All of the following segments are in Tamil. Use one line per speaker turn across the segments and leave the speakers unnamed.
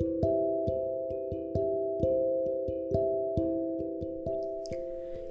Thank you.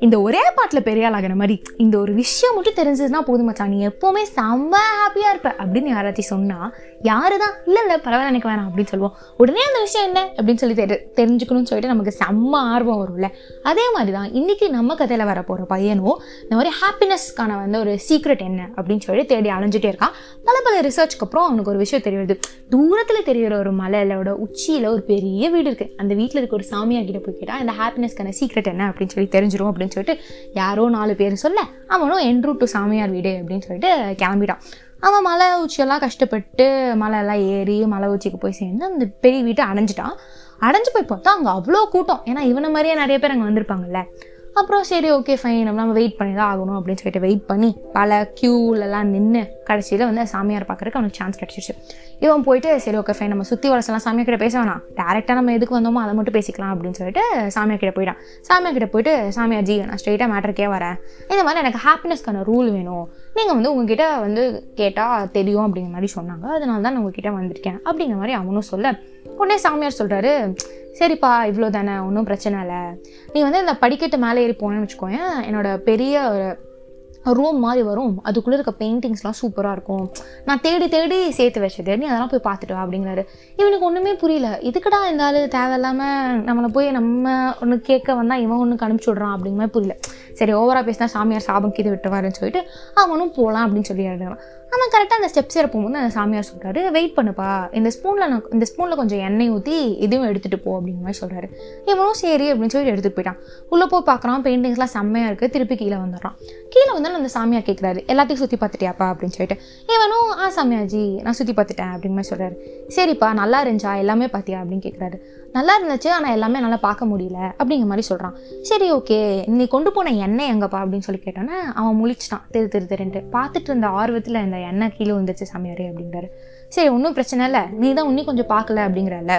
இந்த ஒரே பாட்டில் பெரிய ஆளாகிற மாதிரி இந்த ஒரு விஷயம் மட்டும் தெரிஞ்சதுன்னா போதும் மச்சான். நீ எப்போவுமே செம்ம ஹாப்பியாக இருப்ப அப்படின்னு யாராச்சும் சொன்னால் யாரு தான் இல்லை இல்லை பரவாயில்ல எனக்கு வேணாம் அப்படின்னு சொல்லுவோம் உடனே அந்த விஷயம் என்ன அப்படின்னு சொல்லி தெரி தெரிஞ்சுக்கணும்னு சொல்லிட்டு நமக்கு செம்ம ஆர்வம் வரும்ல. அதே மாதிரி தான் இன்றைக்கி நம்ம கதையில் வர போகிற பையனும் இந்த மாதிரி ஹாப்பினஸ்க்கான வந்து ஒரு சீக்ரெட் என்ன அப்படின்னு சொல்லி தேடி அலைஞ்சிட்டே இருக்கான். பல பல ரிசர்ச்க்கு அப்புறம் அவனுக்கு ஒரு விஷயம் தெரியுது தூரத்தில் தெரிகிற ஒரு மலையிலோட உச்சியில் ஒரு பெரிய வீடு இருக்குது அந்த வீட்டில் இருக்க ஒரு சாமியார் கிட்ட போய் கேட்டால் இந்த ஹாப்பினஸ்க்கான சீக்ரெட் என்ன? அப்படின்னு சொல்லி தெரிஞ்சிடும் அப்படின்னு சொல்லிட்டு யாரோ நாலு பேர் சொல்ல அவனும் என் டு சாமியார் வீடு அப்படின்னு சொல்லிட்டு கிளம்பிட்டான். அவன் மலை உச்சியெல்லாம் கஷ்டப்பட்டு மலையெல்லாம் ஏறி மலை உச்சிக்கு போய் சேர்ந்து அந்த பெரிய வீட்டை அடைஞ்சிட்டான். அடைஞ்சு போய் பார்த்தா அங்கே அவ்வளோ கூட்டம். ஏன்னா இவனை மாதிரியே நிறைய பேர் அங்கே வந்திருப்பாங்கல்ல. அப்புறம் சரி ஓகே ஃபைன் நம்ம வெயிட் பண்ணி தான் ஆகணும் அப்படின்னு சொல்லிட்டு வெயிட் பண்ணி பல க்யூலெல்லாம் நின்று கடைசியில் வந்து சாமியார் பார்க்குறதுக்கு அவனுக்கு சான்ஸ் கிடச்சிருச்சு. இவன் போயிட்டு சரி ஓகே ஃபைன் நம்ம சுற்றி வளசெல்லாம் சாமியார் கிட்ட பேச வேணாம். டேரெக்டாக நம்ம எதுக்கு வந்தோமோ அதை மட்டும் பேசிக்கலாம் அப்படின்னு சொல்லிட்டு சாமியார் கிட்ட போயிட்டான். சாமியார் கிட்ட போயிட்டு சாமியார் ஜி நான் ஸ்ட்ரெயிட்டாக மேட்டருக்கே வரேன். இந்த மாதிரி எனக்கு ஹாப்பினஸ்க்கான ரூல் வேணும். நீங்கள் வந்து உங்ககிட்ட வந்து கேட்டால் தெரியும் அப்படிங்கிற மாதிரி சொன்னாங்க. அதனால தான் நான் உங்ககிட்ட வந்திருக்கேன். அப்படிங்கிற மாதிரி அவனும் சொல்ல உடனே சாமியார் சொல்கிறாரு சரிப்பா இவ்வளோ தானே ஒன்றும் பிரச்சனை இல்லை. நீ வந்து இந்த படிக்கட்டு மேலே ஏறி போனேன்னு வச்சுக்கோங்க என்னோட பெரிய ஒரு ரூம் மாதிரி வரும். அதுக்குள்ளே இருக்க பெயிண்டிங்ஸ்லாம் சூப்பராக இருக்கும். நான் தேடி தேடி சேர்த்து வச்சது. நீ அதெல்லாம் போய் பார்த்துட்டு வா அப்படிங்கிறாரு. இவனுக்கு ஒன்றுமே புரியல. இதுக்கடா இந்த ஆள் தேவையில்லாமல் நம்மளை போய் நம்ம ஒன்று கேட்க வந்தால் இவன் ஒன்று அனுப்பிச்சி விட்றான் அப்படிங்கிற மாதிரி புரியல. சரி ஓவராக பேசினா சாமியார் சாபம் கீது விட்டுவாருன்னு சொல்லிட்டு அவனும் போகலாம் அப்படின்னு சொல்லி எழுதுறான் அவன் கரெக்டாக அந்த ஸ்டெப்ஸ் ஏற போகும்போது அந்த சாமியார் சொல்கிறாரு வெயிட் பண்ணுப்பா. இந்த ஸ்பூனில் நான் இந்த ஸ்பூனில் கொஞ்சம் எண்ணெய் ஊற்றி இதுவும் எடுத்துகிட்டு போ அப்படிங்கிற மாதிரி சொல்கிறாரு இவனும் சரி அப்படின்னு சொல்லி எடுத்துகிட்டு போயிட்டான். உள்ளே போய் பார்க்குறான். பெயிண்டிங்ஸ்லாம் செம்மையாக இருக்குது திருப்பி கீழே வந்துடுறான். கீழே வந்து அந்த சாமியார் கேட்குறாரு எல்லாத்தையும் சுற்றி பார்த்துட்டியாப்பா? அப்படின்னு சொல்லிட்டு. இவனும் ஆ சாமியாஜி நான் சுற்றி பார்த்துட்டேன் அப்படிங்கிற மாதிரி சொல்கிறாரு சரிப்பா நல்லா இருந்துச்சா? எல்லாமே பார்த்தியா? அப்படின்னு கேட்குறாரு நல்லா இருந்துச்சு ஆனால் எல்லாமே நல்லா பார்க்க முடியல அப்படிங்கிற மாதிரி சொல்கிறான் சரி ஓகே நீ கொண்டு போன எண்ணெய் எங்கப்பா? அப்படின்னு சொல்லி கேட்டோன்னே அவன் முழிச்சிட்டான் திரு திரு திருன்ட்டு. பார்த்துட்டு இருந்த ஆர்வத்தில் இந்த எண்ணெய் கீழே வந்துச்சு சாமியாரே அப்படிங்கிறாரு சரி ஒன்றும் பிரச்சனை இல்லை நீ தான் இன்னும் கொஞ்சம் பார்க்கல அப்படிங்கிறல்ல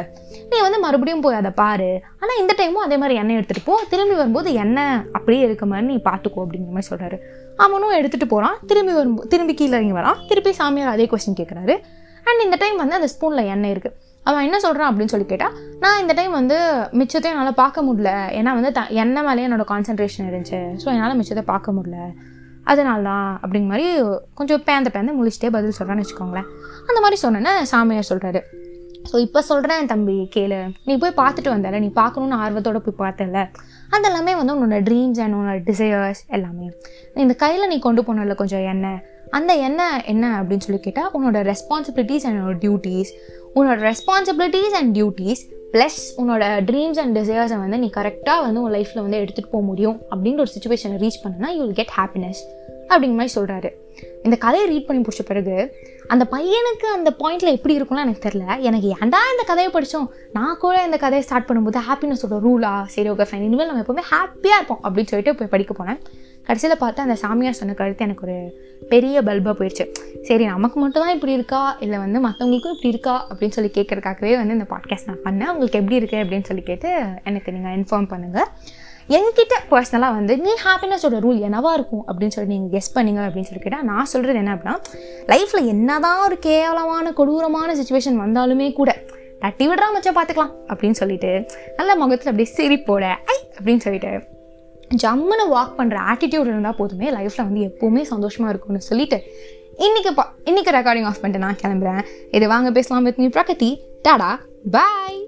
நீ வந்து மறுபடியும் போய் அதை பாரு. ஆனால் இந்த டைமும் அதே மாதிரி எண்ணெய் எடுத்துகிட்டு போ. திரும்பி வரும்போது எண்ணெய் அப்படியே இருக்க மாதிரி நீ பார்த்துக்கோ அப்படிங்கிற மாதிரி சொல்கிறாரு அவனும் எடுத்துகிட்டு போகிறான் திரும்பி வரும் திரும்பி கீழே இறங்கி வரான். திருப்பி சாமியார் அதே கொஸ்டின் கேட்குறாரு அண்ட் இந்த டைம் வந்து அந்த ஸ்பூனில் எண்ணெய் இருக்குது அவன் என்ன சொல்கிறான் அப்படின்னு சொல்லி கேட்டால் நான் இந்த டைம் வந்து மிச்சத்தையும் என்னால் பார்க்க முடியல. ஏன்னா வந்து த எண்ணெய் மேலேயே என்னோடய கான்சன்ட்ரேஷன் இருந்துச்சு. ஸோ என்னால் மிச்சத்தை பார்க்க முடியல. அதனால தான் அப்படிங்க மாதிரி கொஞ்சம் பேந்த பேந்த முழிச்சிட்டே பதில் சொல்கிறான்னு வச்சுக்கோங்களேன். அந்த மாதிரி சொன்னேன்னே சாமியார் சொல்கிறாரு ஸோ இப்போ சொல்கிறேன் தம்பி கேளு. நீ போய் பார்த்துட்டு வந்தல நீ பார்க்கணுன்னு ஆர்வத்தோடு போய் பார்த்தல அந்த எல்லாமே வந்து உன்னோட ட்ரீம்ஸ் அண்ட் உன்னோட டிசையர்ஸ் எல்லாமே. இந்த கையில் நீ கொண்டு போனல கொஞ்சம் எண்ணெய். அந்த எண்ணெய் என்ன அப்படின்னு சொல்லி கேட்டால் உன்னோட ரெஸ்பான்சிபிலிட்டிஸ் அண்ட் உன்னோட டியூட்டீஸ் உன்னோட ரெஸ்பான்சிபிலிட்டிஸ் அண்ட் டியூட்டீஸ் ப்ளஸ் உன்னோட ட்ரீம்ஸ் அண்ட் டிசையர்ஸை வந்து நீ கரெக்டாக வந்து உன் லைஃப்பில் வந்து எடுத்துகிட்டு போக முடியும் அப்படின்ற ஒரு சுச்சுவேஷனை ரீச் பண்ணனா யூ வில் கெட் ஹாப்பினஸ் அப்படிங்கிற மாதிரி சொல்கிறாரு இந்த கதையை ரீட் பண்ணி பிடிச்ச பிறகு அந்த பையனுக்கு அந்த பாயிண்டில் எப்படி இருக்கும்லாம் எனக்கு தெரில எனக்கு ஏன்டா இந்த கதையை படித்தோம் நான் கூட இந்த கதையை ஸ்டார்ட் பண்ணும்போது ஹாப்பினஸோட ரூலா சரி ஓகே ஃபைன் இனிமேல் நம்ம எப்போவுமே ஹாப்பியாக இருப்போம் அப்படின்னு சொல்லிட்டு போய் படிக்க போனேன். கடைசியில் பார்த்தா அந்த சாமியார் சொன்ன கருத்து எனக்கு ஒரு பெரிய பல்பாக போயிடுச்சு சரி நமக்கு மட்டும் தான் இப்படி இருக்கா? இல்லை வந்து மற்றவங்களுக்கும் இப்படி இருக்கா? அப்படின்னு சொல்லி கேட்குறக்காகவே வந்து இந்த பாட்காஸ்ட் நான் பண்ணேன். உங்களுக்கு எப்படி இருக்குது அப்படின்னு சொல்லி கேட்டு எனக்கு நீங்கள் இன்ஃபார்ம் பண்ணுங்கள் என்கிட்ட பர்சனலாக வந்து நீ ஹாப்பினஸோட ரூல் என்னவா இருக்கும்? அப்படின்னு சொல்லி நீங்கள் கெஸ் பண்ணீங்க அப்படின்னு சொல்லி கேட்டால் நான் சொல்கிறது என்ன அப்படின்னா லைஃப்பில் என்னதான் ஒரு கேவலமான கொடூரமான சுச்சுவேஷன் வந்தாலுமே கூட தட்டி விடுறா மச்சம் பார்த்துக்கலாம் அப்படின்னு சொல்லிட்டு நல்ல முகத்தில் அப்படியே சிரிப்போட ஐ! அப்படின்னு சொல்லிட்டு ஜம்முன்னு வாக் பண்ணுற ஆட்டிடியூட் இருந்தால் போதுமே லைஃப்பில் வந்து எப்போவுமே சந்தோஷமாக இருக்கும்னு சொல்லிட்டு இன்றைக்கி பா இன்றைக்கி ரெக்கார்டிங் ஆஃப் பண்ணிட்டு நான் கிளம்புறேன். இது வாங்க பேசலாம் with me Pragathi tata bye